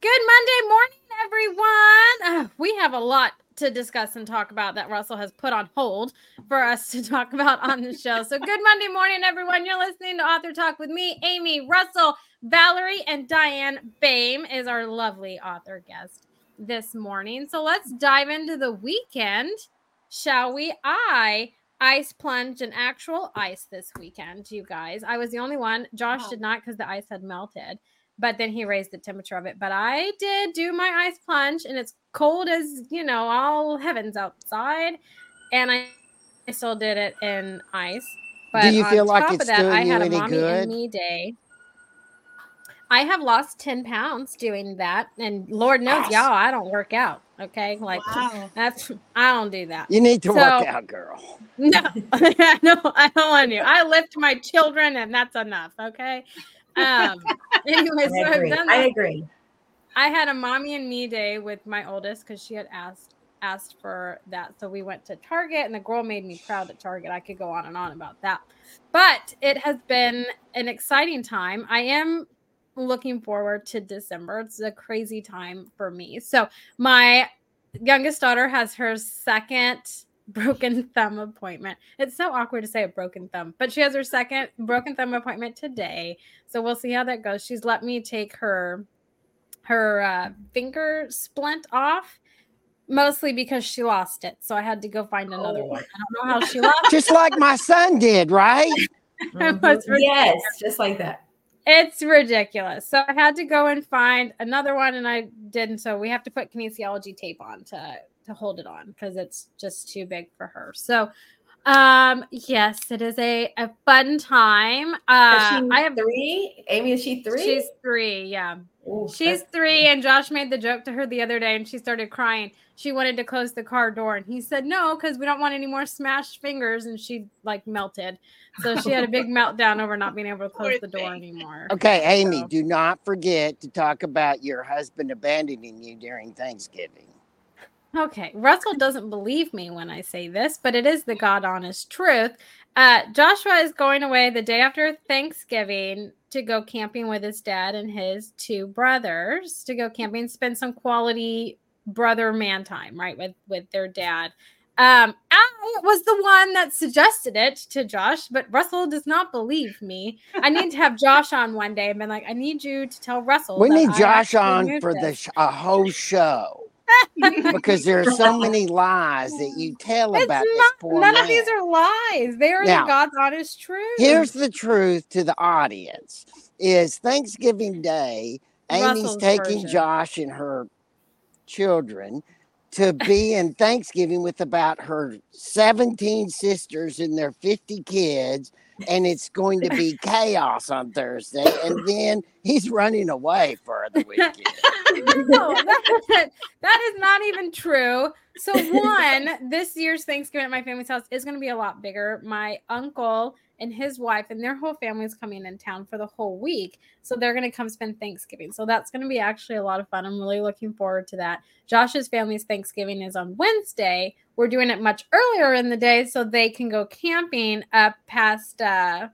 Good Monday morning, everyone. Uh, we have a lot to discuss and talk about that Russell has put on hold for us to talk about on the show. So, good Monday morning, everyone. You're listening to Author Talk with me, Amy Russell, Valerie, and Diann Boehm is our lovely author guest this morning. So, let's dive into the weekend, shall we? I ice plunge and actual ice this weekend, you guys. I was the only one. Josh Wow. did not because the ice had melted, but then he raised the temperature of it. But I did do my ice plunge, and it's cold as you know, all heavens outside, and I, I still did it in ice. But you on feel like top it's of that, I doing you had a mommy good? and me day. I have lost 10 pounds doing that. And Lord knows, Awesome. y'all, I don't work out. Okay. Like Wow. that's I don't do that. You need to work out, girl. No, I don't. I don't want to. I lift my children, and that's enough. Okay. Um. Anyway, so I I've agree. done I agree. I had a mommy and me day with my oldest because she had asked asked for that. So we went to Target, and the girl made me proud at Target. I could go on and on about that, but it has been an exciting time. I am looking forward to December. It's a crazy time for me. So my youngest daughter has her second broken thumb appointment. It's so awkward to say a broken thumb, but she has her second broken thumb appointment today. So we'll see how that goes. She's let me take her her uh, finger splint off mostly because she lost it. So I had to go find another Oh. one. I don't know how she lost Just like my son did, right? Mhm. Yes, just like that. It's ridiculous. So I had to go and find another one, and I didn't. So we have to put kinesiology tape on to to hold it on because it's just too big for her. So, um, yes, it is a a fun time. Is Uh, she I have three. Amy, is she three? she's three. Yeah, Ooh, she's that's- three, and Josh made the joke to her the other day, and she started crying. She wanted to close the car door, and he said no because we don't want any more smashed fingers, and she like melted. So she had a big meltdown over not being able to close the door anymore. Okay, Amy, So- do not forget to talk about your husband abandoning you during Thanksgiving. Okay, Russell doesn't believe me when I say this, but it is the God honest truth. Uh, Joshua is going away the day after Thanksgiving to go camping with his dad and his two brothers to go camping, spend some quality brother man time, right, with with their dad. Um, I was the one that suggested it to Josh, but Russell does not believe me. I need to have Josh on one day and been like, I need you to tell Russell. We need Josh on for this." the sh- a whole show because there are so many lies that you tell It's about this not, poor none man. of these are lies. They are Now, the God's honest truth. Here's the truth to the audience: is Thanksgiving Day. Amy's Russell's taking version. Josh and her children to be in Thanksgiving with about her 17 sisters and their 50 kids, and it's going to be chaos on Thursday. And then he's running away for the weekend. no, that, that is not even true. So, one, this year's Thanksgiving at my family's house is going to be a lot bigger. My uncle and his wife and their whole family is coming in town for the whole week. So, they're going to come spend Thanksgiving. So, that's going to be actually a lot of fun. I'm really looking forward to that. Josh's family's Thanksgiving is on Wednesday. We're doing it much earlier in the day so they can go camping up past uh,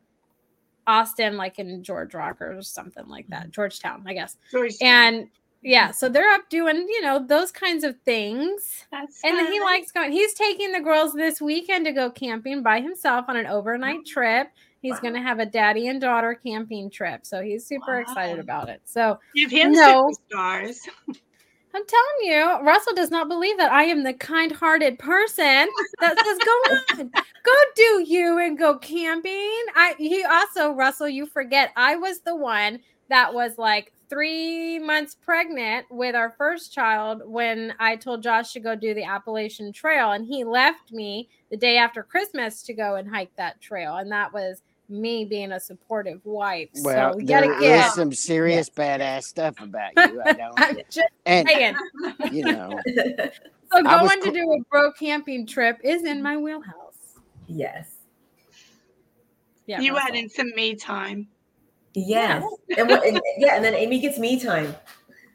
Austin, like in George Rock or something like that, Georgetown, I guess. George, And yeah, so they're up doing, you know, those kinds of things. that's And he likes going. He's taking the girls this weekend to go camping by himself on an overnight oh, trip. He's going to have a daddy and daughter camping trip. So he's super excited about it. So give him No. stars. I'm telling you, Russell does not believe that I am the kind-hearted person that says, "Go on, go do you and go camping." I he also Russell, you forget I was the one that was like three months pregnant with our first child when I told Josh to go do the Appalachian Trail, and he left me the day after Christmas to go and hike that trail, and that was me being a supportive wife. Well, so you there gotta is get. some serious badass stuff about you. I don't, I'm just and saying. you know, So going to co- do a bro camping trip is in my wheelhouse. yes. Yeah. you had in some me time. Yes. And, what, and yeah, and then Amy gets me time.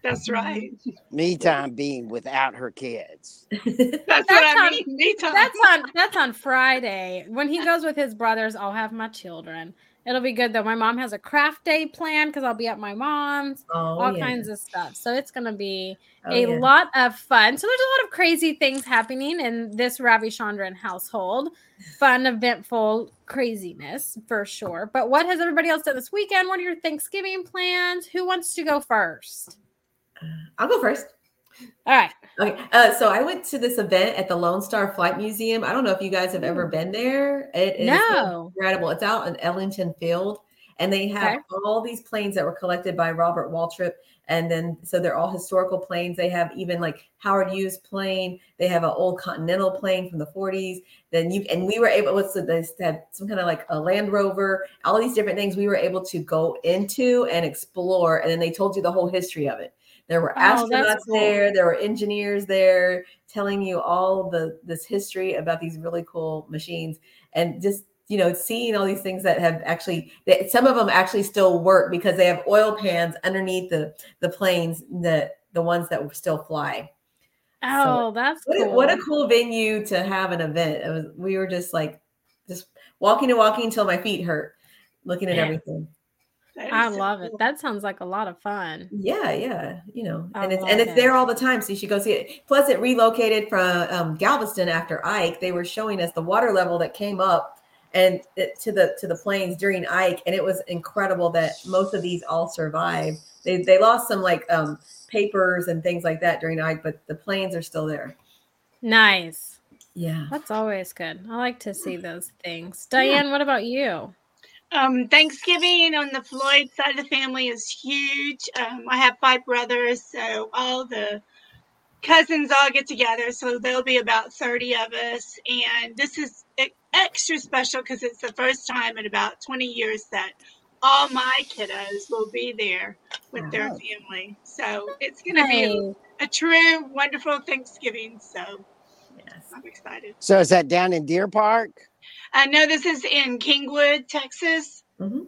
That's mm-hmm. right. me time being without her kids. That's, what That's I on- mean. Me time. That's on that's on Friday. When he goes with his brothers, I'll have my children. It'll be good though. My mom has a craft day planned because I'll be at my mom's, Oh, all yeah. kinds of stuff. So it's gonna be Oh, a yeah. lot of fun. So there's a lot of crazy things happening in this Ravi Chandran household. Fun, eventful craziness for sure. But what has everybody else done this weekend? What are your Thanksgiving plans? Who wants to go first? I'll go first. All right. Okay. Uh, so I went to this event at the Lone Star Flight Museum. I don't know if you guys have ever been there. It is No. incredible. It's out in Ellington Field, and they have Okay. all these planes that were collected by Robert Waltrip. And then, so they're all historical planes. They have even like Howard Hughes plane. They have an old Continental plane from the 40s. Then you and we were able. What's the, they had some kind of like a Land Rover. All these different things we were able to go into and explore. And then they told you the whole history of it. There were Oh, astronauts cool. there. There were engineers there telling you all the this history about these really cool machines and just you know seeing all these things that have actually that some of them actually still work because they have oil pans underneath the the planes the the ones that still fly Oh, that's what, cool. a, what a cool venue to have an event it was we were just like just walking and walking until my feet hurt looking at Yeah. everything That I love it. That sounds like a lot of fun. Yeah, yeah, you know, I and it's and it's it. there all the time, so you should go see it. Plus, it relocated from um, Galveston after Ike. They were showing us the water level that came up and it, to the to the plains during Ike, and it was incredible that most of these all survived. They they lost some like um, papers and things like that during Ike, but the planes are still there. Nice. Yeah. That's always good. I like to see those things. Diann, what about you? Um, Thanksgiving on the Floyd side of the family is huge. Um, I have five brothers, so all the cousins all get together. So there'll be about 30 of us. And this is extra special because it's the first time in about 20 years that all my kiddos will be there with their family. So it's going to be a, a true, wonderful Thanksgiving. So Yes. I'm excited. So is that down in Deer Park? I know this is in Kingwood, Texas, Mhm.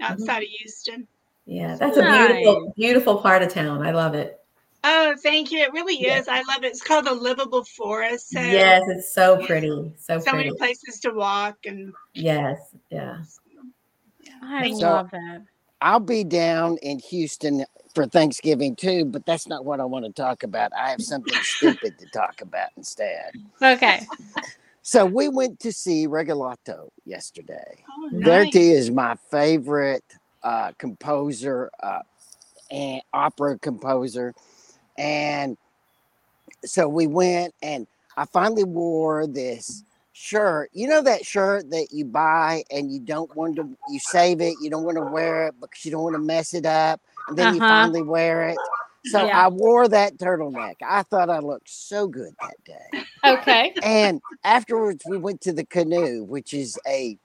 outside of Houston. Yeah, that's a beautiful, beautiful part of town. I love it. Oh, thank you. It really Yeah. is. I love it. It's called the Livable Forest. So yes, it's so pretty, so, so pretty. many places to walk and Yes, yeah. I Thank you. love it. I'll be down in Houston for Thanksgiving too, but that's not what I want to talk about. I have something stupid to talk about instead. Okay. So we went to see Rigoletto yesterday. oh, nice. is my favorite uh, composer, uh, and opera composer, and so we went, and I finally wore this shirt. You know that shirt that you buy and you don't want to, you save it, you don't want to wear it because you don't want to mess it up, and then you Uh-huh. finally wear it. So Yeah. I wore that turtleneck. I thought I looked so good that day Okay. and afterwards we went to the canoe which is a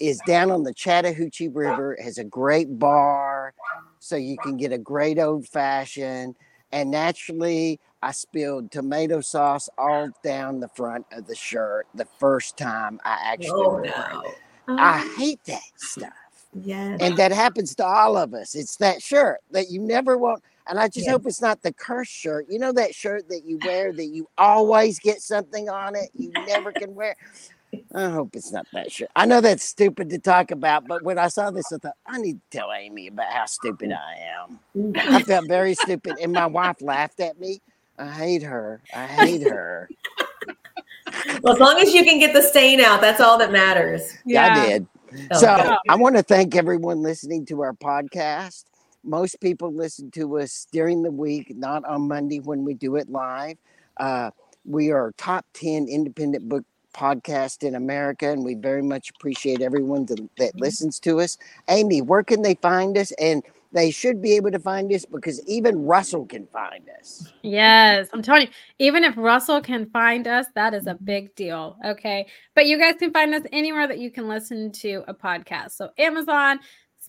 is down on the chattahoochee river has a great bar so you can get a great old fashioned and naturally i spilled tomato sauce all down the front of the shirt the first time i actually Oh wore it no. i oh. hate that stuff Yes. and that happens to all of us. It's that shirt that you never want and i just Yeah. hope it's not the curse shirt. You know that shirt that you wear that you always get something on it you never can wear? I hope it's not that shirt. I know that's stupid to talk about but when i saw this i thought i need to tell amy about how stupid i am. I felt very stupid and my wife laughed at me. I hate her. I hate her. Well, as long as you can get the stain out, that's all that matters. yeah. i did so. I want to thank everyone listening to our podcast. Most people listen to us during the week, not on Monday when we do it live. Uh, we are top 10 independent book podcast in America, and we very much appreciate everyone that, that listens to us. Amy, where can they find us? And they should be able to find us because even Russell can find us. Yes, I'm telling you, even if Russell can find us, that is a big deal. Okay. But you guys can find us anywhere that you can listen to a podcast. So Amazon,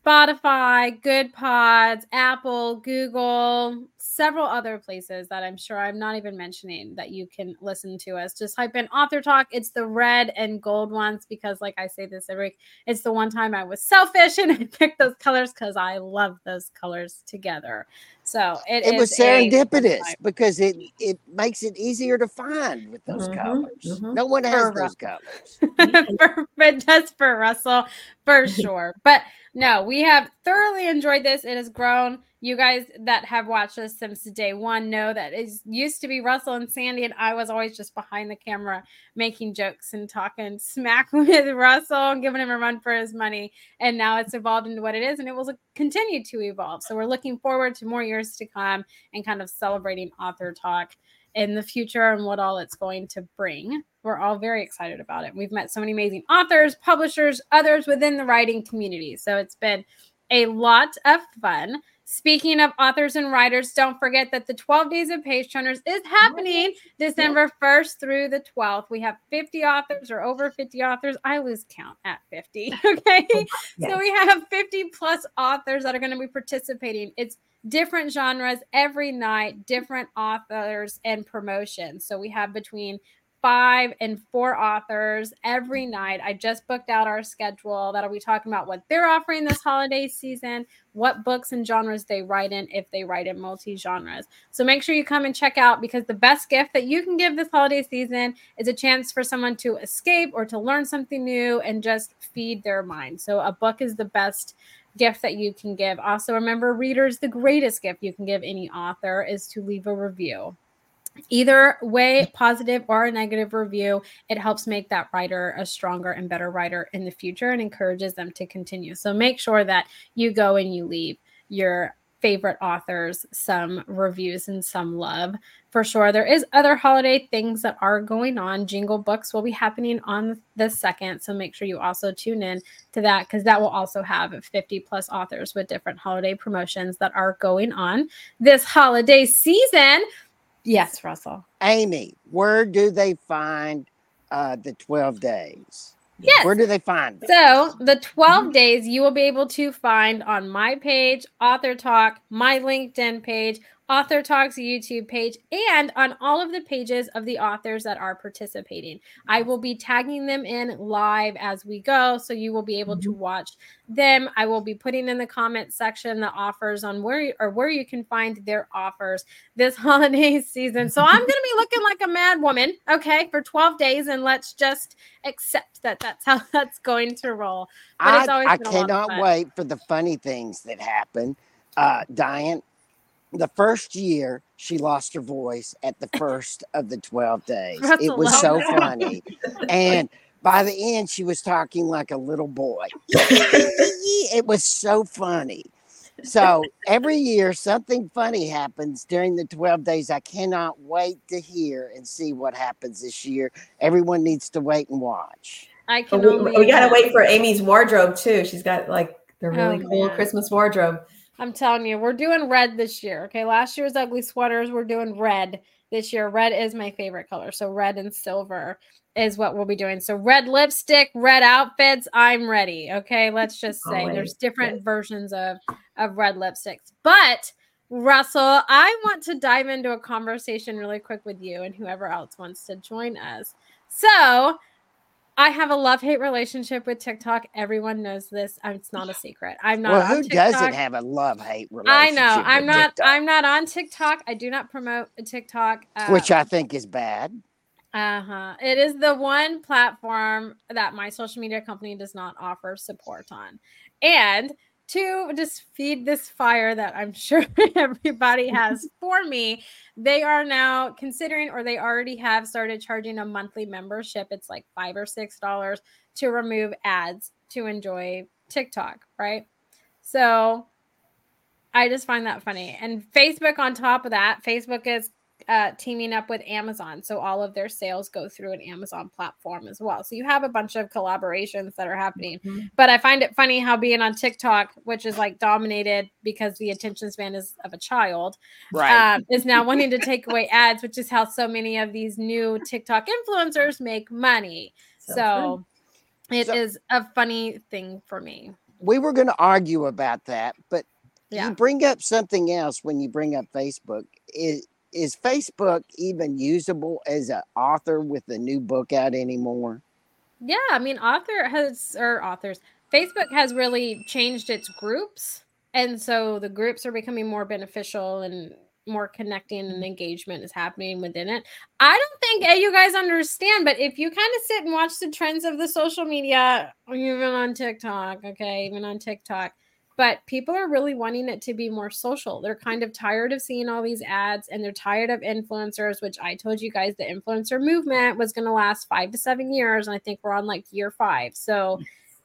Spotify, Goodpods, Apple, Google, several other places that I'm sure I'm not even mentioning that you can listen to us. Just type in author talk. It's the red and gold ones because, like I say this every, it's the one time I was selfish and I picked those colors because I love those colors together. So it, It was is a- serendipitous because it it makes it easier to find with those Mhm, colors. mhm. No one has For those colors. for, it does for Russell for sure. But no, we have thoroughly enjoyed this. It has grown. You guys that have watched us since day one know that it used to be Russell and Sandy, and I was always just behind the camera making jokes and talking smack with Russell and giving him a run for his money. And now it's evolved into what it is, and it will continue to evolve. So we're looking forward to more years to come and kind of celebrating author talk in the future and what all it's going to bring. We're all very excited about it. We've met so many amazing authors, publishers, others within the writing community. So it's been a lot of fun. Speaking of authors and writers, don't forget that the 12 Days of Page Turners is happening December 1st through the 12th. We have 50 authors or over 50 authors. I lose count at 50. Okay. Oh, so we have 50 plus authors that are going to be participating. It's different genres every night, different authors and promotions. So we have between five and four authors every night. I just booked out our schedule that'll be talking about what they're offering this holiday season, what books and genres they write in if they write in multi genres. So make sure you come and check out because the best gift that you can give this holiday season is a chance for someone to escape or to learn something new and just feed their mind. So a book is the best gift that you can give. Also, remember, readers, the greatest gift you can give any author is to leave a review. Either way, positive or a negative review, it helps make that writer a stronger and better writer in the future and encourages them to continue. So make sure that you go and you leave your favorite authors some reviews and some love. For sure there is other holiday things that are going on. Jingle books will be happening on the second so make sure you also tune in to that because that will also have 50 plus authors with different holiday promotions that are going on this holiday season yes russell Amy, where do they find uh, the 12 days? yes Where do they find them? So the 12 days you will be able to find on my page, Author Talk, my LinkedIn page, Author Talk's YouTube page, and on all of the pages of the authors that are participating. I will be tagging them in live as we go, so you will be able to watch them. I will be putting in the comment section the offers on where you, or where you can find their offers this holiday season. So I'm going to be looking like a mad woman, okay, for 12 days, and let's just accept that that's how that's going to roll. But it's I, always I been a lot of cannot wait for the funny things that happen. Uh, Diann, the first year she lost her voice at the first of the 12 days. That's it was so lot. funny. And by the end, she was talking like a little boy. it was so funny. So every year, something funny happens during the 12 days. I cannot wait to hear and see what happens this year. Everyone needs to wait and watch. I can we, we gotta wait for Amy's wardrobe too. She's got like the oh, really Oh, cool man. Christmas wardrobe. I'm telling you, we're doing red this year. Okay. Last year's ugly sweaters, we're doing red this year. Red is my favorite color. So red and silver is what we'll be doing. So red lipstick, red outfits. I'm ready. Okay. Let's just say Always, there's different versions of, of red lipsticks. But Russell, I want to dive into a conversation really quick with you and whoever else wants to join us. So I have a love hate relationship with TikTok. Everyone knows this. Um, It's not a secret. I'm not well, who doesn't have a love hate relationship? I know. I'm not. TikTok? I'm not on TikTok. I do not promote TikTok. Uh, which I think is bad. uh huh. It is the one platform that my social media company does not offer support on, and to just feed this fire that I'm sure everybody has for me, they are now considering, or they already have started charging a monthly membership. It's like five or six dollars to remove ads to enjoy TikTok, right? So I just find that funny. And Facebook, on top of that, Facebook is uh, teaming up with Amazon. So all of their sales go through an Amazon platform as well. So you have a bunch of collaborations that are happening. Mhm. But I find it funny how being on TikTok, which is like dominated because the attention span is of a child, Right. um, is now wanting to take away ads, which is how so many of these new TikTok influencers make money. So it is So- a funny thing for me. we were going to argue about that, but Yeah. you bring up something else when you bring up Facebook. Is is Facebook even usable as an author with a new book out anymore? Yeah, I mean, author has or authors. Facebook has really changed its groups, and so the groups are becoming more beneficial and more connecting and engagement is happening within it. I don't think eh, you guys understand, but if you kind of sit and watch the trends of the social media, even on TikTok, okay, even on TikTok, but people are really wanting it to be more social. They're kind of tired of seeing all these ads and they're tired of influencers, which I told you guys the influencer movement was going to last five to seven years. And I think we're on like year five. So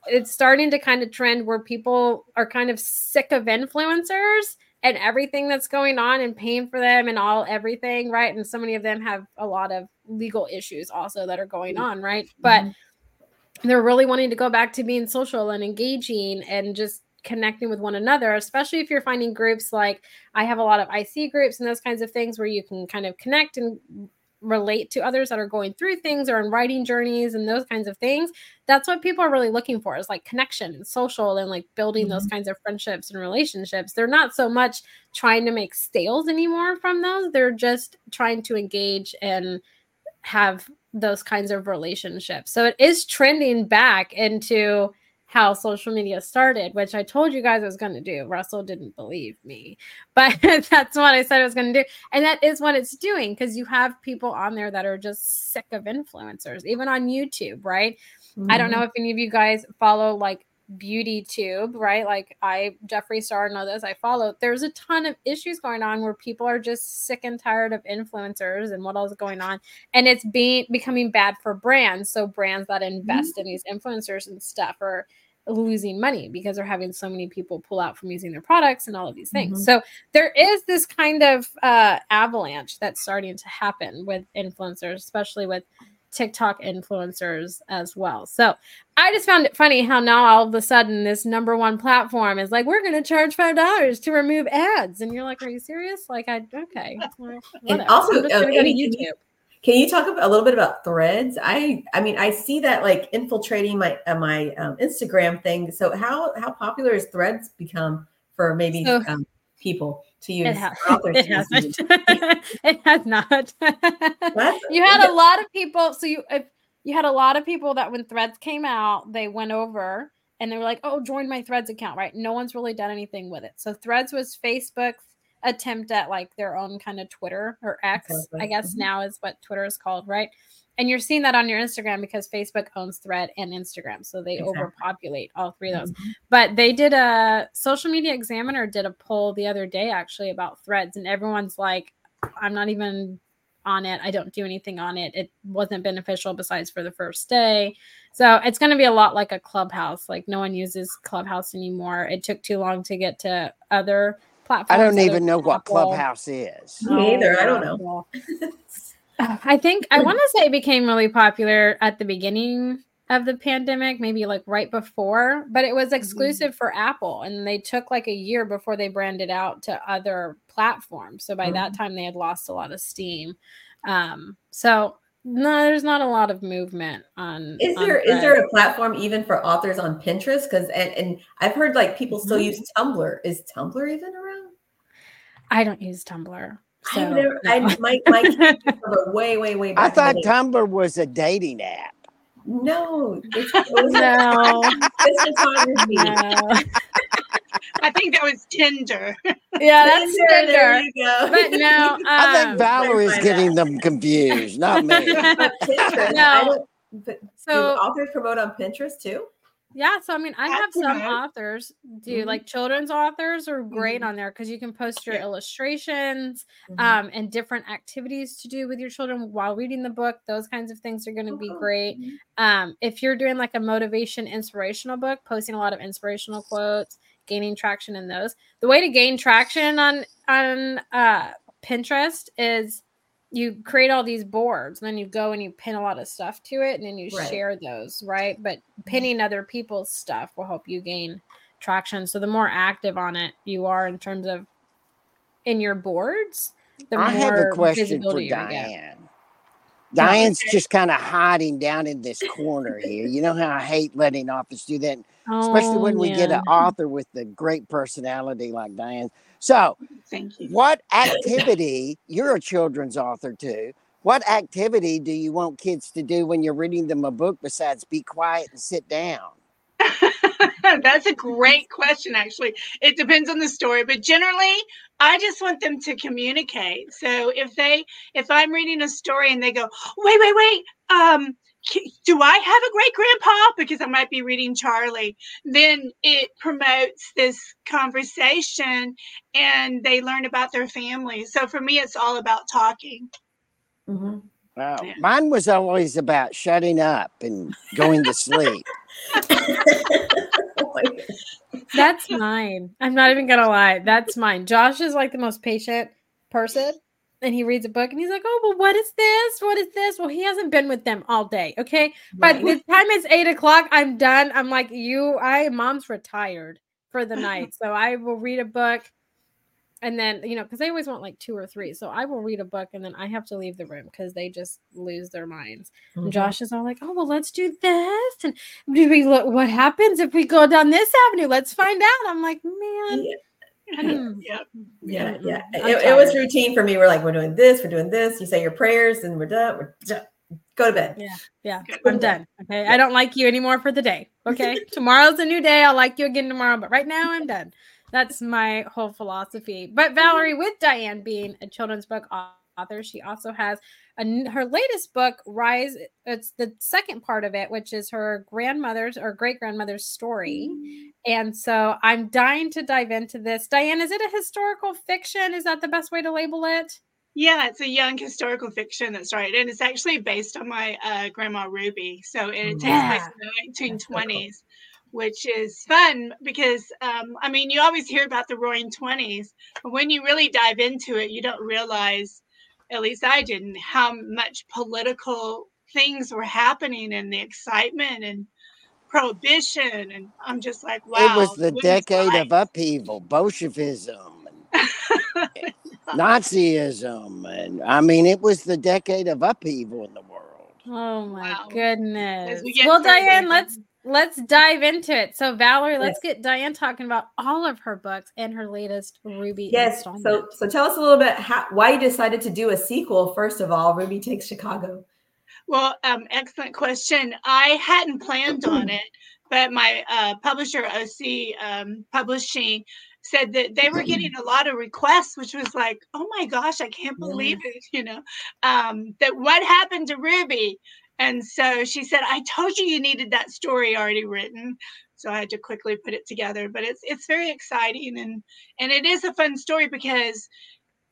it's starting to kind of trend where people are kind of sick of influencers and everything that's going on and paying for them and all everything, right? And so many of them have a lot of legal issues also that are going mm-hmm. on, right? But mm-hmm. they're really wanting to go back to being social and engaging and just connecting with one another, especially if you're finding groups like I have a lot of IC groups and those kinds of things where you can kind of connect and relate to others that are going through things or in writing journeys and those kinds of things. That's what people are really looking for is like connection and social and like building those mm-hmm. kinds of friendships and relationships. They're not so much trying to make sales anymore from those. They're just trying to engage and have those kinds of relationships. So it is trending back into how social media started, which I told you guys I was going to do. Russell didn't believe me, but that's what I said I was going to do. And that is what it's doing because you have people on there that are just sick of influencers, even on YouTube, right? I don't know mm-hmm. if any of you guys follow like beauty tube right? Like i jeffree star know this i follow. There's a ton of issues going on where people are just sick and tired of influencers and what else is going on and it's being becoming bad for brands. So brands that invest in these influencers and stuff are losing money because they're having so many people pull out from using their products and all of these things. Mhm. so there is this kind of uh, avalanche that's starting to happen with influencers especially with TikTok influencers as well. So I just found it funny how now all of a sudden this number one platform is like, we're going to charge five dollars to remove ads, and you're like, are you serious? Like, I okay. well, whatever. also, I'm just gonna go to Amy, can you- YouTube. Can you talk a little bit about threads? I I mean I see that like infiltrating my uh, my um, Instagram thing. So how how popular has threads become for maybe So- um, people to use? It, ha- it hasn't. it has not. You had a lot of people. So you if you had a lot of people that when Threads came out, they went over and they were like, "Oh, join my Threads account." Right? No one's really done anything with it. So Threads was Facebook's attempt at like their own kind of Twitter or X, I guess mhm. now is what Twitter is called, right? And you're seeing that on your Instagram because Facebook owns Thread and Instagram, so they Exactly. overpopulate all three of those Mhm. but they did a social media examiner did a poll the other day actually about threads and everyone's like i'm not even on it i don't do anything on it it wasn't beneficial besides for the first day so it's going to be a lot like a clubhouse like no one uses clubhouse anymore it took too long to get to other platforms I don't even know than what Clubhouse is. Me either. I don't know. I think I want to say it became really popular at the beginning of the pandemic, maybe like right before, but it was exclusive for Apple and they took like a year before they branded out to other platforms. So by that time they had lost a lot of steam. Um, so no, there's not a lot of movement on Is on there is there a platform even for authors on Pinterest? Because and, and I've heard like people still Mhm. use Tumblr. Is Tumblr even around? I don't use Tumblr. So, I've never. no. I my my Tumblr way way way back. I thought day. Tumblr was a dating app. no, it's, it was no, it's photography. no. I think that was Tinder. Yeah, that's Tinder, There you go. But no, I um, think Valerie's clarify getting them confused, not me. But Pinterest, No. But so authors promote on Pinterest too? Yeah, so I mean, I I have some authors do Mhm. like children's authors are great Mhm. on there because you can post your Yeah. illustrations Mhm. um, and different activities to do with your children while reading the book. Those kinds of things are going to Oh, be great. Mhm. Um, if you're doing like a motivation inspirational book, posting a lot of inspirational quotes, gaining traction in those. The way to gain traction on on uh, Pinterest is you create all these boards and then you go and you pin a lot of stuff to it and then you Right. share those, right? But mm-hmm. pinning other people's stuff will help you gain traction. So the more active on it you are in terms of in your boards, the I more have a question for. Diann. Diann's Okay. just kind of hiding down in this corner here. You know how I hate letting authors do that, especially when we get an Oh, author with a great personality like Diann. So, Thank you. what activity, you're a children's author too. What activity do you want kids to do when you're reading them a book besides be quiet and sit down? That's a great question, actually. It depends on the story, but generally, I just want them to communicate. So if they, if I'm reading a story and they go, wait, wait, wait, um, do I have a great grandpa? Because I might be reading Charlie, then it promotes this conversation and they learn about their family. So for me, it's all about talking. Mhm. Wow. Yeah. Mine was always about shutting up and going to sleep. My God. That's mine. I'm not even gonna lie. That's mine. Josh is like the most patient person. And he reads a book and he's like, Oh, well, what is this? What is this? Well, he hasn't been with them all day. Okay. But the time it's eight o'clock, I'm done. I'm like, you, I mom's retired for the night. So I will read a book and then, you know, because they always want like two or three. So I will read a book and then I have to leave the room because they just lose their minds. And Mhm. Josh is all like, "Oh well, let's do this." And do we look? What happens if we go down this avenue? Let's find out. I'm like, man, Yeah. Hmm, Yep. Yeah, yeah. It, it was routine for me. We're like, we're doing this, we're doing this. You say your prayers, and we're done. We're done. Go to bed. yeah, Good. I'm done. Okay, I don't like you anymore for the day. Okay, tomorrow's a new day. I'll like you again tomorrow, but right now I'm done. That's my whole philosophy. But Valerie, with Diann being a children's book author, she also has a, her latest book, Rise. It's the second part of it, which is her grandmother's or great grandmother's story. And so I'm dying to dive into this. Diann, is it a historical fiction? Is that the best way to label it? Yeah, it's a young historical fiction. That's right, and it's actually based on my uh, grandma Ruby. So it takes place in the nineteen twenties, which is fun because um, I mean you always hear about the Roaring Twenties, but when you really dive into it, you don't realize, at least I didn't, how much political things were happening and the excitement and prohibition, and I'm just like, wow, it was the women's decade of upheaval, Bolshevism, and Nazism, and I mean, it was the decade of upheaval in the world. Oh my Wow. goodness. we Well, Diann, let's let's dive into it. So Valerie, let's get Diann talking about all of her books and her latest Ruby Yes. So, so tell us a little bit how, why you decided to do a sequel. First of all, Ruby Takes Chicago. Well, um, excellent question. I hadn't planned on it, but my uh, publisher, OC um, Publishing, said that they were getting a lot of requests, which was like, oh my gosh, I can't believe it, you know, um, that what happened to Ruby. And so she said, I told you you needed that story already written. So I had to quickly put it together. But it's it's very exciting and and it is a fun story because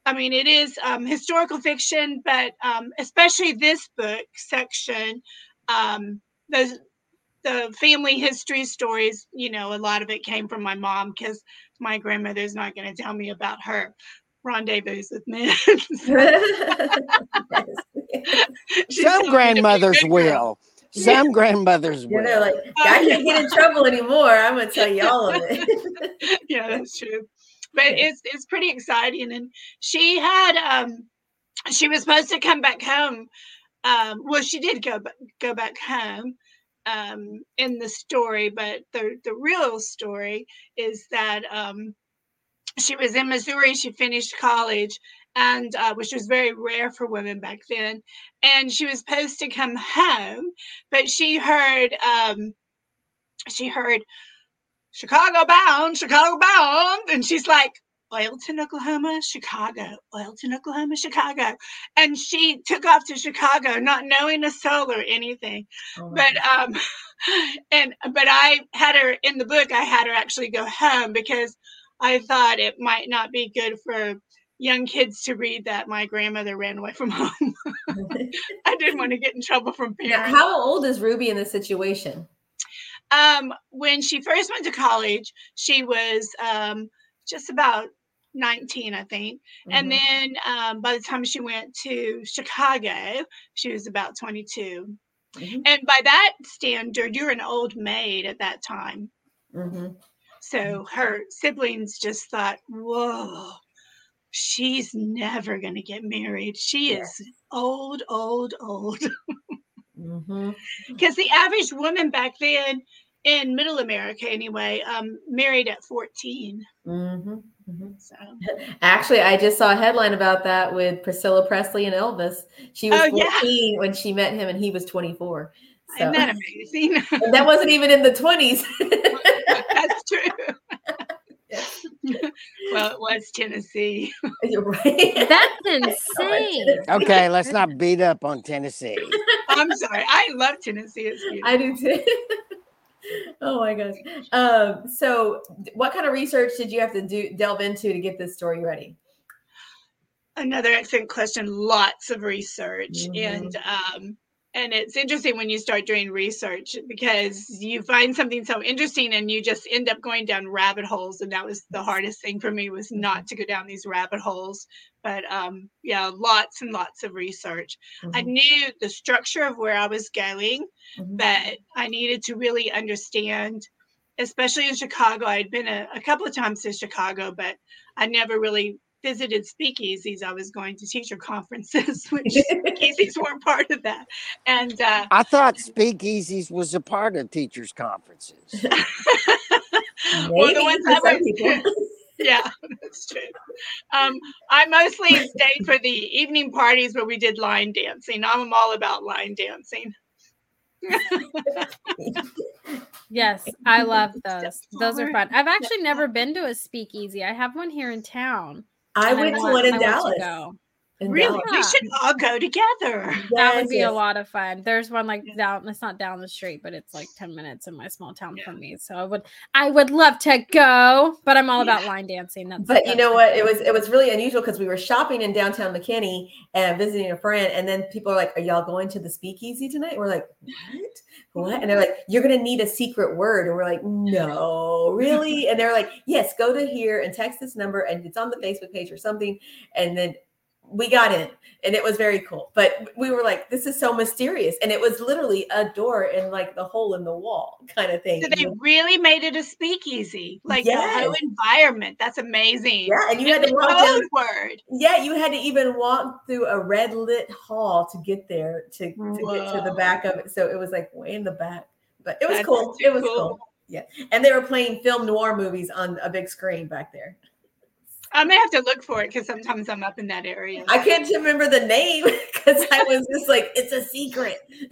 I mean, it is um, historical fiction, but um, especially this book section, um, the the family history stories. You know, a lot of it came from my mom because my grandmother's not going to tell me about her rendezvous with men. She's Some telling me to be a grandmothers will. Some grandmothers Yeah, they're will. like, I can't get in trouble anymore. I'm gonna tell you all of it. yeah, that's true. But Yeah. it's it's pretty exciting. And she had um she was supposed to come back home. Um, well, she did go back go back home um in the story, but the the real story is that um she was in Missouri. She finished college, and uh, which was very rare for women back then. And she was supposed to come home, but she heard um, she heard Chicago bound, Chicago bound, and she's like. Oilton, Oklahoma, Chicago, Oilton, Oklahoma, Chicago. And she took off to Chicago, not knowing a soul or anything Oh but um and but i had her in the book i had her actually go home because i thought it might not be good for young kids to read that my grandmother ran away from home i didn't want to get in trouble from Now, parents how old is Ruby in this situation? um when she first went to college she was um just about 19 i think and Mhm. then um, by the time she went to chicago she was about 22 Mhm. and by that standard you're an old maid at that time Mhm. So her siblings just thought, whoa, she's never going to get married. She Yes. is old, old, old. Because the average woman back then in middle America, anyway, um, married at 14. Mhm. Mhm. So, Actually, I just saw a headline about that with Priscilla Presley and Elvis. She was Oh, yeah. 14 when she met him, and he was 24. So isn't that amazing? that wasn't even in the 20s. That's true. well, it was Tennessee. You're right. That's insane. Okay, let's not beat up on Tennessee. I'm sorry. I love Tennessee. It's beautiful. I do too. oh my gosh. Um, so, what kind of research did you have to do delve into to get this story ready? Another excellent question. Lots of research, Mhm. and um, and it's interesting when you start doing research because you find something so interesting and you just end up going down rabbit holes. And that was the hardest thing for me was not to go down these rabbit holes. But um, yeah, lots and lots of research. I Mhm, knew the structure of where I was going, mhm. but I needed to really understand, especially in Chicago. I'd been a, a couple of times to Chicago, but I never really visited speakeasies. I was going to teacher conferences, which speakeasies weren't part of that. And uh, I thought speakeasies was a part of teachers' conferences. well, the ones for I some went people. yeah, that's true. Um, I mostly stayed for the evening parties where we did line dancing. I'm all about line dancing. Yes, I love those. Those are fun. I've actually never been to a speakeasy. I have one here in town. I and went to one in I want to Dallas. Go. In Really, Dallas. we should all go together. that would be yes. a lot of fun. There's one like Yeah. down. It's not down the street, but it's like ten minutes in my small town Yeah. from me. So I would, I would love to go, but I'm all about line dancing. That's But you know what? It was it was really unusual because we were shopping in downtown McKinney and visiting a friend, and then people are like, "Are y'all going to the speakeasy tonight?" We're like, "What? What?" And they're like, "You're gonna need a secret word," and we're like, "No, really?" And they're like, "Yes, go to here and text this number, and it's on the Facebook page or something." And then we got in, and it was very cool. But we were like, "This is so mysterious," and it was literally a door in like the hole in the wall kind of thing. So they really made it a speakeasy, like the whole environment. That's amazing. yeah, and you had to walk down word. Yeah, you had to even walk through a red lit hall to get there to, to get to the back of it. So it was like way in the back, but it was That's cool. It was cool. cool. Yeah, and they were playing film noir movies on a big screen back there. I may have to look for it because sometimes I'm up in that area. I can't remember the name because I was just like, it's a secret.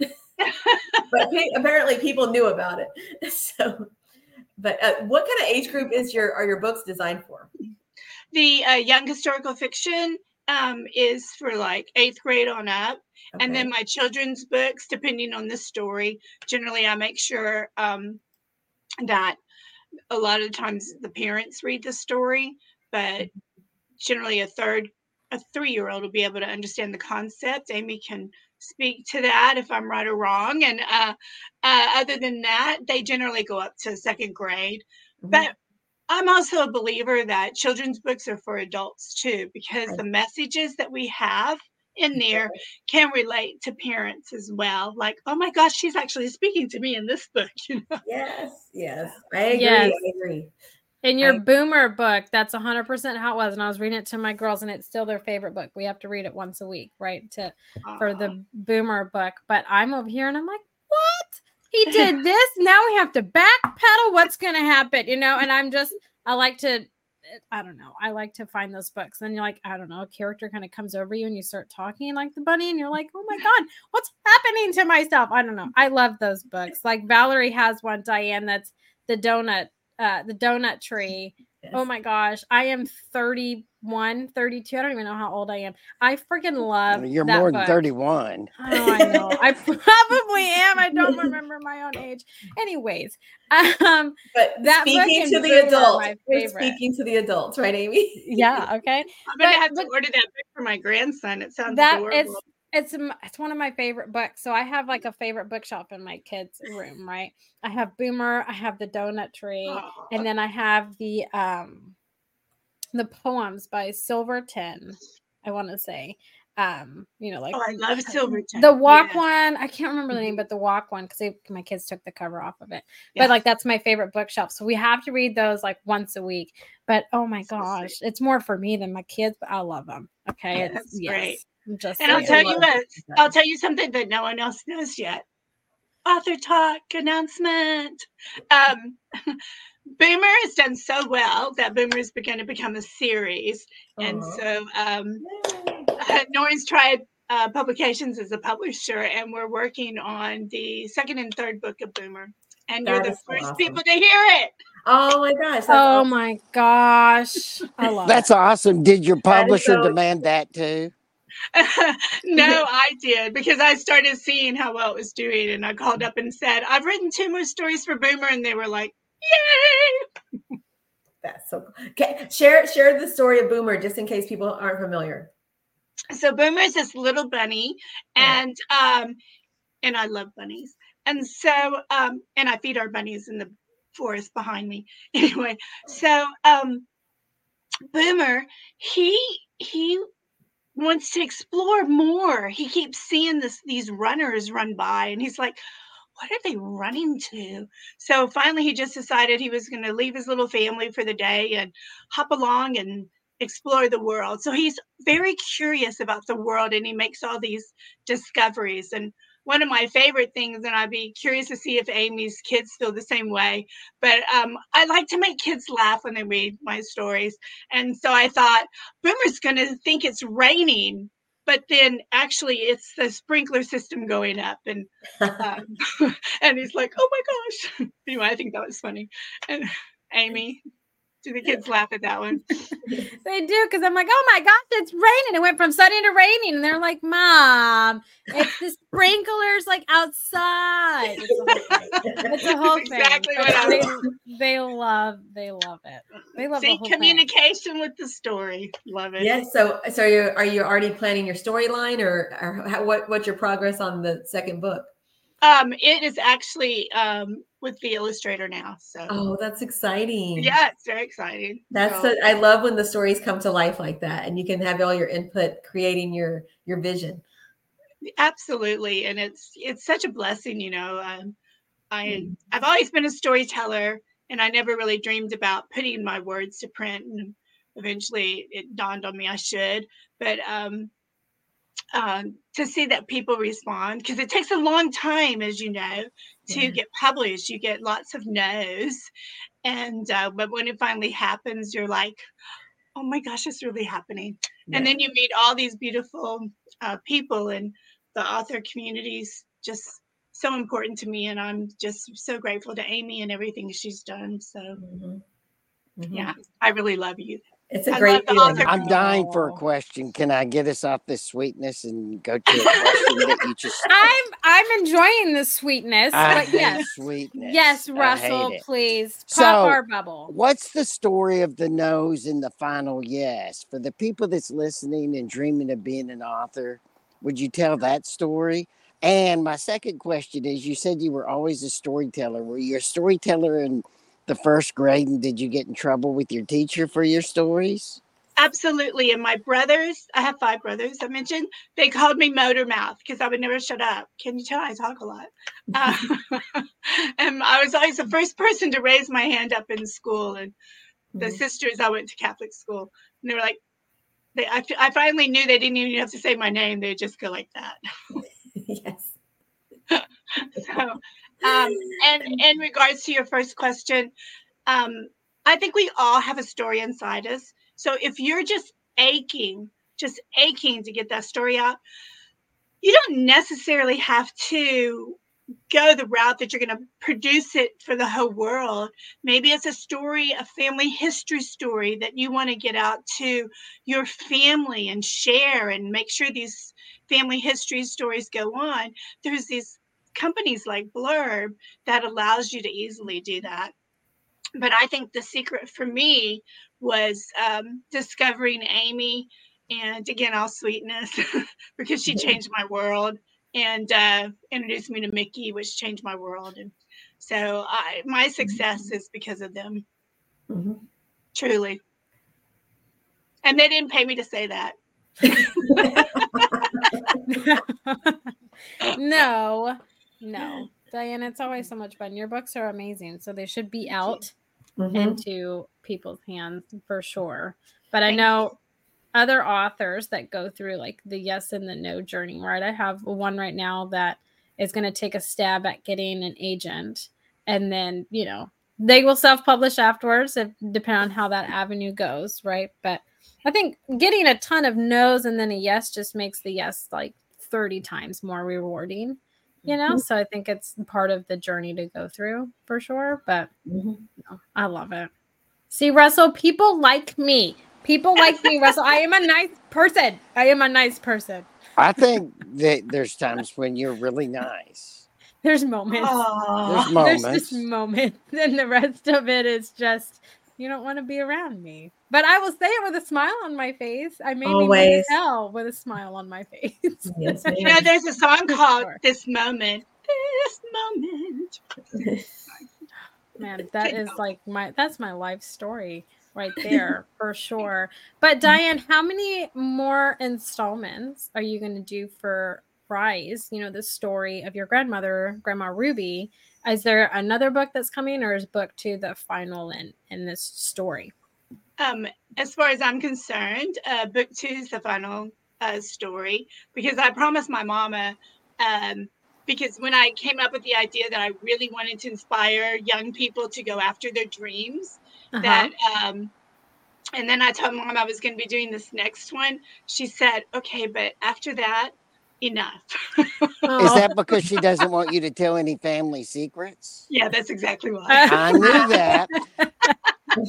but apparently, people knew about it. So, but uh, what kind of age group is your are your books designed for? the uh, young historical fiction um, is for like eighth grade on up. And then my children's books, depending on the story, generally I make sure um, that a lot of times the parents read the story, but generally a third, a three year old will be able to understand the concept. Amy can speak to that if I'm right or wrong. And uh, uh, other than that, they generally go up to second grade. Mhm. But I'm also a believer that children's books are for adults too, because Right. the messages that we have in there can relate to parents as well. Like, oh my gosh, she's actually speaking to me in this book. You know? yes, yes, I agree. Yes. I agree. In your I- boomer book, that's 100% how it was. And I was reading it to my girls, and it's still their favorite book. We have to read it once a week, right? To for the boomer book. But I'm over here and I'm like, what? He did this. now we have to backpedal. What's going to happen? You know, and I'm just, I like to, eh, I don't know. I like to find those books. And you're like, I don't know, a character kind of comes over you and you start talking like the bunny, and you're like, oh my God, what's happening to myself? I don't know. I love those books. Like Valerie has one, Diann, that's the donut, uh, the donut tree. Oh my gosh, I am 31, 32. I don't even know how old I am. I freaking love You're that more than book. 31. Oh, I know. I probably am. I don't remember my own age. Anyways, um, But That speaking to the Boomer adults, we're speaking to the adults, right, Amy? yeah, okay. I'm gonna have to but- order that book for my grandson. It sounds That adorable. It's it's one of my favorite books. So I have like a favorite bookshelf in my kids' room, right? I have Boomer, I have the Donut Tree, Aw. and then I have the um the poems by Silverton, I want to say. um, you know, like Oh, I love Silverton. the walk Yeah. one. I can't remember the name, but the walk one because my kids took the cover off of it. Yeah. But like that's my favorite bookshelf. So we have to read those like once a week. But oh my gosh, it's more for me than my kids, but I love them. Okay, Yeah, it's yes. great. I'm just And I'll tell you what. I'll tell you something that no one else knows yet. Author talk announcement. Um, Boomer has done so well that Boomer is going to become a series, and so um, Norton's Tribe uh, Publications is a publisher, and we're working on the second and third book of Boomer. And you're the first awesome. people to hear it. Oh my gosh. Oh awesome. my gosh, I love That's it. awesome. Did your That is publisher so- demand that too? no, I did because I started seeing how well it was doing, and I called up and said, "I've written two more stories for Boomer," and they were like, "Yay!" That's so cool. Okay, share share the story of Boomer just in case people aren't familiar. So Boomer is this little bunny, Yeah. and um, and I love bunnies, and so um, and I feed our bunnies in the forest behind me. Anyway, so um, Boomer, he he wants to explore more. He keeps seeing this these runners run by, and he's like, "What are they running to?" So finally, he just decided he was going to leave his little family for the day and hop along and explore the world. So he's very curious about the world, and he makes all these discoveries. And one of my favorite things, and I'd be curious to see if Amy's kids feel the same way. But um, I like to make kids laugh when they read my stories. And so I thought, Boomer's going to think it's raining, but then actually it's the sprinkler system going up. And um, and he's like, "Oh my gosh!" Anyway, I think that was funny. And Amy, do the kids laugh at that one? They do because I'm like, oh my gosh, it's raining. It went from sunny to raining, and they're like, Mom, it's the sprinklers like outside. It's a whole thing. It's a whole thing. exactly but what I they, was- they love, they love it. They love the See, whole thing. communication with the story. Love it. yes. So so are you, are you already planning your storyline or, or how, what what's your progress on the second book? Um, it is actually um with the illustrator now. So Oh, that's exciting. yeah, it's very exciting. That's So, so, I love when the stories come to life like that and you can have all your input creating your your vision. absolutely, and it's it's such a blessing. You know, um, I Mm. I've always been a storyteller, and I never really dreamed about putting my words to print. And eventually, it dawned on me I should. But um, um, to see that people respond, because it takes a long time, as you know, to Yeah. get published. You get lots of no's, and uh, but when it finally happens, you're like, oh my gosh, it's really happening. And then you meet all these beautiful uh, people, and the author communities just so important to me. And I'm just so grateful to Amy and everything she's done. So Mhm. Mhm. yeah, I really love you. It's a I great love the feeling. author I'm dying for a question. Can I get us off this sweetness and go to a question that you just I'm I'm enjoying the sweetness, I but hate yes, sweetness. yes, I hate Russell, it. please pop So, our bubble. What's the story of the nose in the final yes? For the people that's listening and dreaming of being an author, would you tell that story? And my second question is you said you were always a storyteller. Were you a storyteller in the first grade and did you get in trouble with your teacher for your stories? Absolutely. And my brothers, I have five brothers, I mentioned, they called me Motor Mouth because I would never shut up. Can you tell I talk a lot? Uh, and I was always the first person to raise my hand up in school. And the Mhm. sisters, I went to Catholic school, and they were like, they, I, I finally knew they didn't even have to say my name. They'd just go like that. yes. So, um, and in regards to your first question, um, I think we all have a story inside us. So if you're just aching, just aching to get that story out, you don't necessarily have to go the route that you're going to produce it for the whole world. Maybe it's a story, a family history story that you want to get out to your family and share and make sure these family history stories go on. There's these companies like Blurb that allows you to easily do that. But I think the secret for me was um, discovering Amy and again, all sweetness because she changed my world and uh, introduced me to Mickey, which changed my world. And so I, my success is because of them, Mhm. truly. And they didn't pay me to say that. no, no, Diann. It's always so much fun. Your books are amazing, so they should be out Mhm. into people's hands for sure. But I know other authors that go through like the yes and the no journey, right? I have one right now that is going to take a stab at getting an agent and then, you know, they will self-publish afterwards if depending on how that avenue goes, right? But I think getting a ton of no's and then a yes just makes the yes like 30 times more rewarding, you know? So I think it's part of the journey to go through for sure, but Mhm. no, I love it. See, Russell, people like me. People like me, Russell. I am a nice person. I am a nice person. I think that there's times when you're really nice. There's moments. Aw. There's There's moments. just moments. And the rest of it is just you don't want to be around me. But I will say it with a smile on my face. I may be mean Always. as hell with a smile on my face. Yes, You know, there's a song called sure. This Moment. This Moment. Man, that Good is help. like my that's my life story right there for sure. But mm-hmm. Diann, how many more installments are you going to do for Rise? You know, the story of your grandmother, Grandma Ruby. Is there another book that's coming, or is book two the final in in this story? Um, as far as I'm concerned, uh, book two is the final uh, story because I promised my mama. Um, because when I came up with the idea that I really wanted to inspire young people to go after their dreams, Uh-huh. that um, and then I told mom I was going to be doing this next one. She said, "Okay, but after that, enough." Is that because she doesn't want you to tell any family secrets? yeah, that's exactly why. I knew that.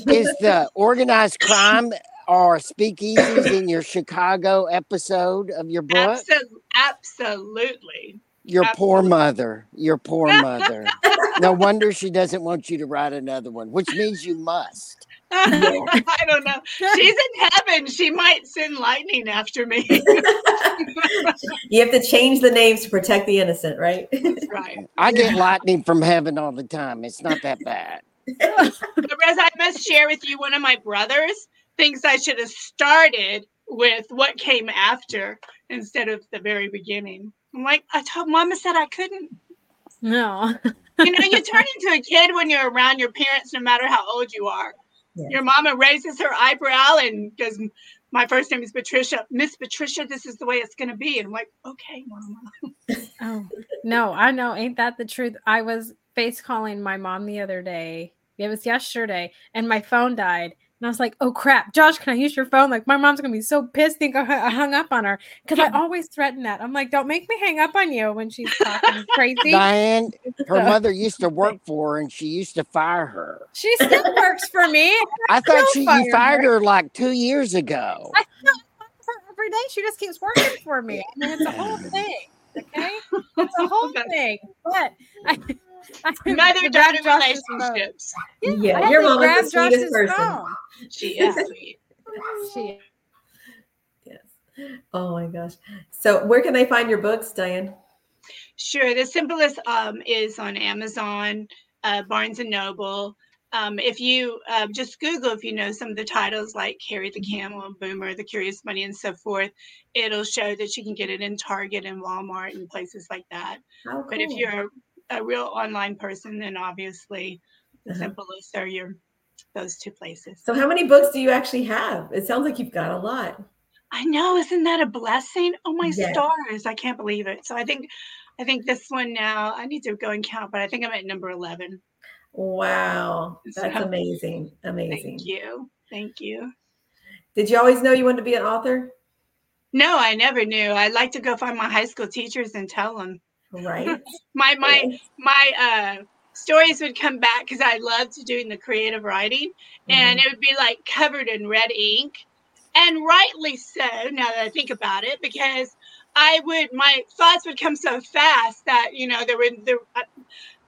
Is the organized crime or speakeasies in your Chicago episode of your book? Absol- absolutely. Your poor mother. Your poor mother. No wonder she doesn't want you to write another one, which means you must. I don't know. She's in heaven. She might send lightning after me. you have to change the names to protect the innocent, right? right. I get lightning from heaven all the time. It's not that bad. Rez, I must share with you one of my brothers thinks I should have started with what came after instead of the very beginning. I'm like, I told Mama said I couldn't. no. You know, you turn into a kid when you're around your parents, no matter how old you are. Yeah. Your mama raises her eyebrow and goes, My first name is Patricia. Miss Patricia, this is the way it's going to be. And I'm like, Okay, Mama. Oh no, I know. Ain't that the truth? I was face calling my mom the other day. It was yesterday, and my phone died. And I was like, "Oh crap, Josh, can I use your phone?" Like my mom's gonna be so pissed. Think I hung up on her because I always threaten that. I'm like, "Don't make me hang up on you when she's talking crazy." Diann, her So- mother used to work for her and she used to fire her. She still works for me. I thought she, fire you fired her. her like two years ago. I still her every day. She just keeps working for me. I mean, it's a whole thing. Okay, it's a whole thing. But I, I Mother grabbed daughter Josh's phone. relationships. Yeah, I had your to mom grab is the sweetest Josh's person. phone. She is sweet. She Yes. Oh my gosh. So where can they find your books, Diann? Sure. The simplest um, is on Amazon, uh, Barnes and Noble. Um, if you uh, just Google, if you know some of the titles like Harry the Camel, Boomer, The Curious Bunny, and so forth, it'll show that you can get it in Target and Walmart and places like that. How But if you're a real online person, and obviously the Uh-huh. simplest are your those two places. So how many books do you actually have? It sounds like you've got a lot. I know, isn't that a blessing? Oh my Yes. stars! I can't believe it. So I think, I think this one now. I need to go and count, but I think I'm at number eleven. Wow. That's So- amazing. Amazing. Thank you, thank you. Did you always know you wanted to be an author? No, I never knew. I'd like to go find my high school teachers and tell them. Right. My my my uh, stories would come back because I loved doing the creative writing, and it would be like covered in red ink, and rightly so. Now that I think about it, because I would my thoughts would come so fast that you know there were there. Uh,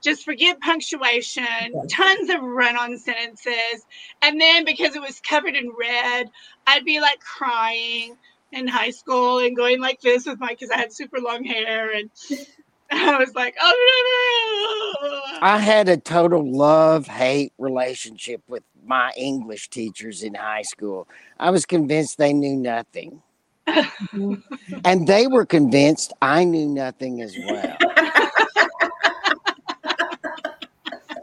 just forget punctuation, tons of run-on sentences, and then because it was covered in red, I'd be like crying in high school and going like this with my because I had super long hair and I was like, oh no. I had a total love hate relationship with my English teachers in high school. I was convinced they knew nothing. Mm-hmm. and they were convinced I knew nothing as well.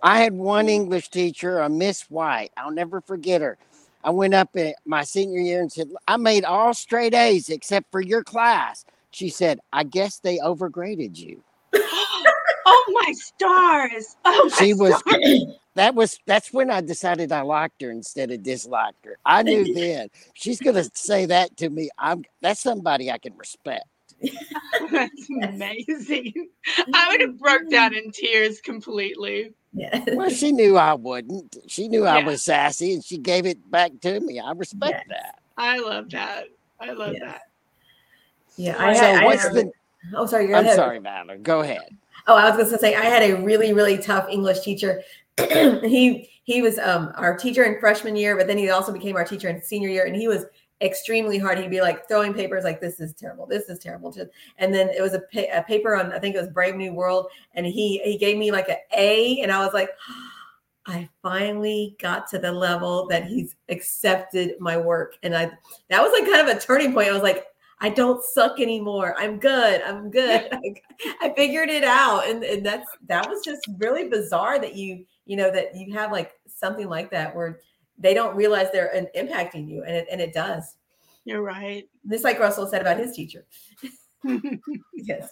I had one English teacher, a Miss White. I'll never forget her. I went up in my senior year and said, I made all straight A's except for your class. She said, I guess they overgraded you. Oh my stars. Oh my She was stars. that was that's when I decided I liked her instead of disliked her. I knew then she's gonna say that to me. I'm that's somebody I can respect. That's amazing. I would have broke down in tears completely. Yeah. Well, she knew I wouldn't. She knew I was sassy and she gave it back to me. I respect Yes. that. I love that. I love Yes. that. Yeah. I so I what's had- the Oh, sorry. I'm ahead. sorry, Valor. Go ahead. Oh, I was going to say I had a really really tough English teacher. he he was um our teacher in freshman year, but then he also became our teacher in senior year, and he was extremely hard. He'd be like throwing papers like this is terrible, this is terrible. Just and then it was a, pa- a paper on I think it was Brave New World, and he he gave me like an A, and I was like. I finally got to the level that he's accepted my work. And I that was like kind of a turning point. I was like, I don't suck anymore. I'm good. I'm good. I figured it out. And, and that's that was just really bizarre that you, you know, that you have like something like that where they don't realize they're in, impacting you. And it and it does. You're right. Just like Russell said about his teacher. Yes.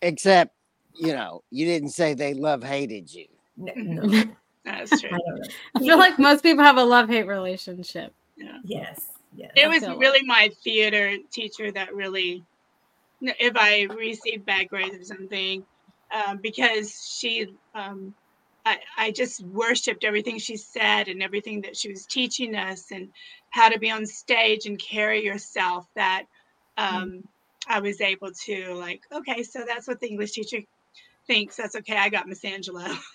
Except, you know, you didn't say they love hated you. No, no, That's true. I. I feel like most people have a love hate relationship. Yes. Yes. It was really my theater teacher that really, if I received bad grades or something, um, because she, um, I, I just worshipped everything she said and everything that she was teaching us and how to be on stage and carry yourself. That um, I was able to like, okay, so that's what the English teacher thinks. That's okay. I got Miss Angela.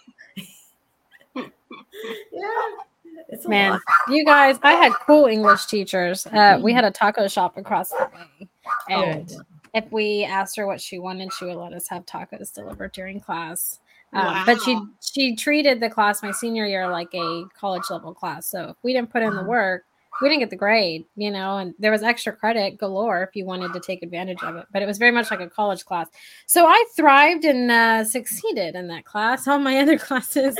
Yeah. It's Man, lot. you guys, I had cool English teachers. Uh, we had a taco shop across the way, and Oh, if we asked her what she wanted, she would let us have tacos delivered during class. Um, But she she treated the class my senior year like a college level class. So if we didn't put in the work, we didn't get the grade, you know. And there was extra credit galore if you wanted to take advantage of it. But it was very much like a college class. So I thrived and uh, succeeded in that class. All my other classes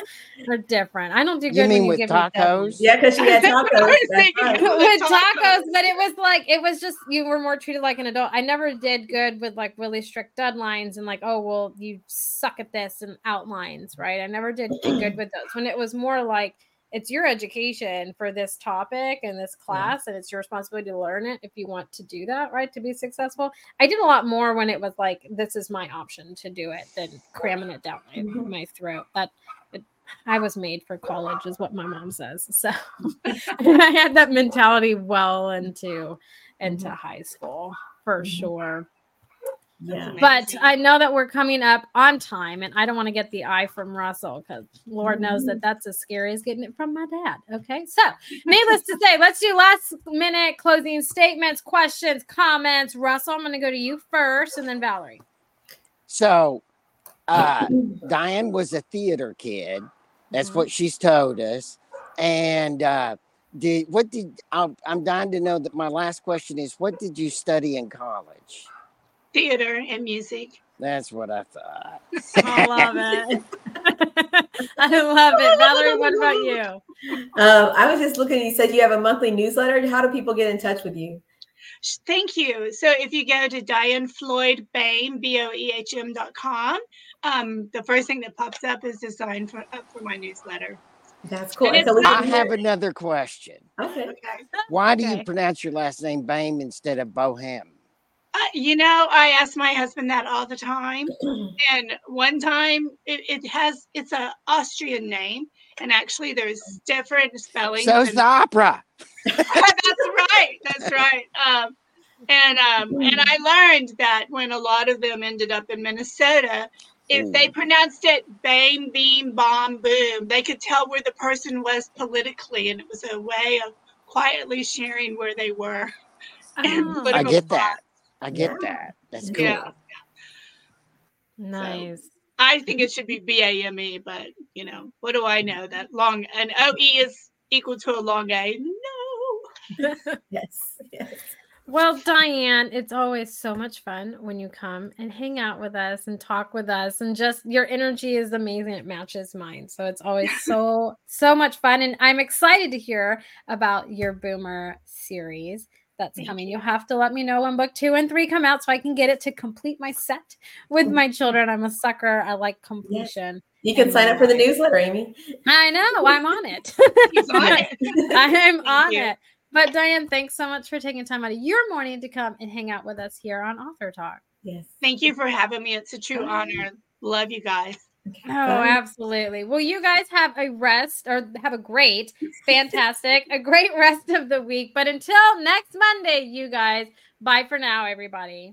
are different. I don't do good. You when mean you with give me tacos? Yeah, because she had tacos. I was That's thinking- right. with Tacos. tacos, but it was like it was just you were more treated like an adult. I never did good with like really strict deadlines and like, oh well, you suck at this and outlines, right? I never did good with those. When it was more like it's your education for this topic and this class, and it's your responsibility to learn it if you want to do that, right? To be successful. I did a lot more when it was like this is my option to do it than cramming it down my, Mhm. my throat. That it, I was made for college, is what my mom says. So I had that mentality well into into high school for Mhm. sure. Yeah. But I know that we're coming up on time, and I don't want to get the eye from Russell because Lord knows that that's as scary as getting it from my dad. Okay, so needless to say, let's do last minute closing statements, questions, comments. Russell, I'm going to go to you first, and then Valerie. So uh Diann was a theater kid. That's Mhm. what she's told us. And uh did what did I'm, I'm dying to know that my last question is what did you study in college? Theater and music. That's what I thought. I love it. I love it, Valerie. What about you? Um, I was just looking. You said you have a monthly newsletter. How do people get in touch with you? Thank you. So if you go to Diann Floyd Boehm, B O E H M dot com, um, the first thing that pops up is to sign for, up for my newsletter. That's cool. And And so I have hear- another question. okay. Okay. Why do Okay. you pronounce your last name Bame instead of Bohem? Uh, you know, I ask my husband that all the time. And one time it, it has, it's a Austrian name. And actually there's different spellings. So's and- the opera. that's right. That's right. Um, and um, and I learned that when a lot of them ended up in Minnesota, if they pronounced it bang, beam, bomb, boom, they could tell where the person was politically, and it was a way of quietly sharing where they were. I get that. Thought. I get Yeah. that. That's cool. Yeah. nice. I think it should be B A M E, but you know, what do I know? That long an O E is equal to a long A. No. Yes. Yes. Well, Diann, it's always so much fun when you come and hang out with us and talk with us. And just your energy is amazing. It matches mine. So it's always so, so much fun. And I'm excited to hear about your Boomer series that's Thank coming. you. You'll have to let me know when book two and three come out so I can get it to complete my set with my children. I'm a sucker. I like completion. You can sign up for the newsletter, Amy. I know. I'm on it. He's on it. I'm on you. it. But Diann, thanks so much for taking time out of your morning to come and hang out with us here on Author Talk. Yes. Thank you for having me. It's a true honor. Love you guys. Okay. Oh, absolutely. Well, you guys have a rest or have a great, fantastic, a great rest of the week. But until next Monday, you guys, bye for now, everybody.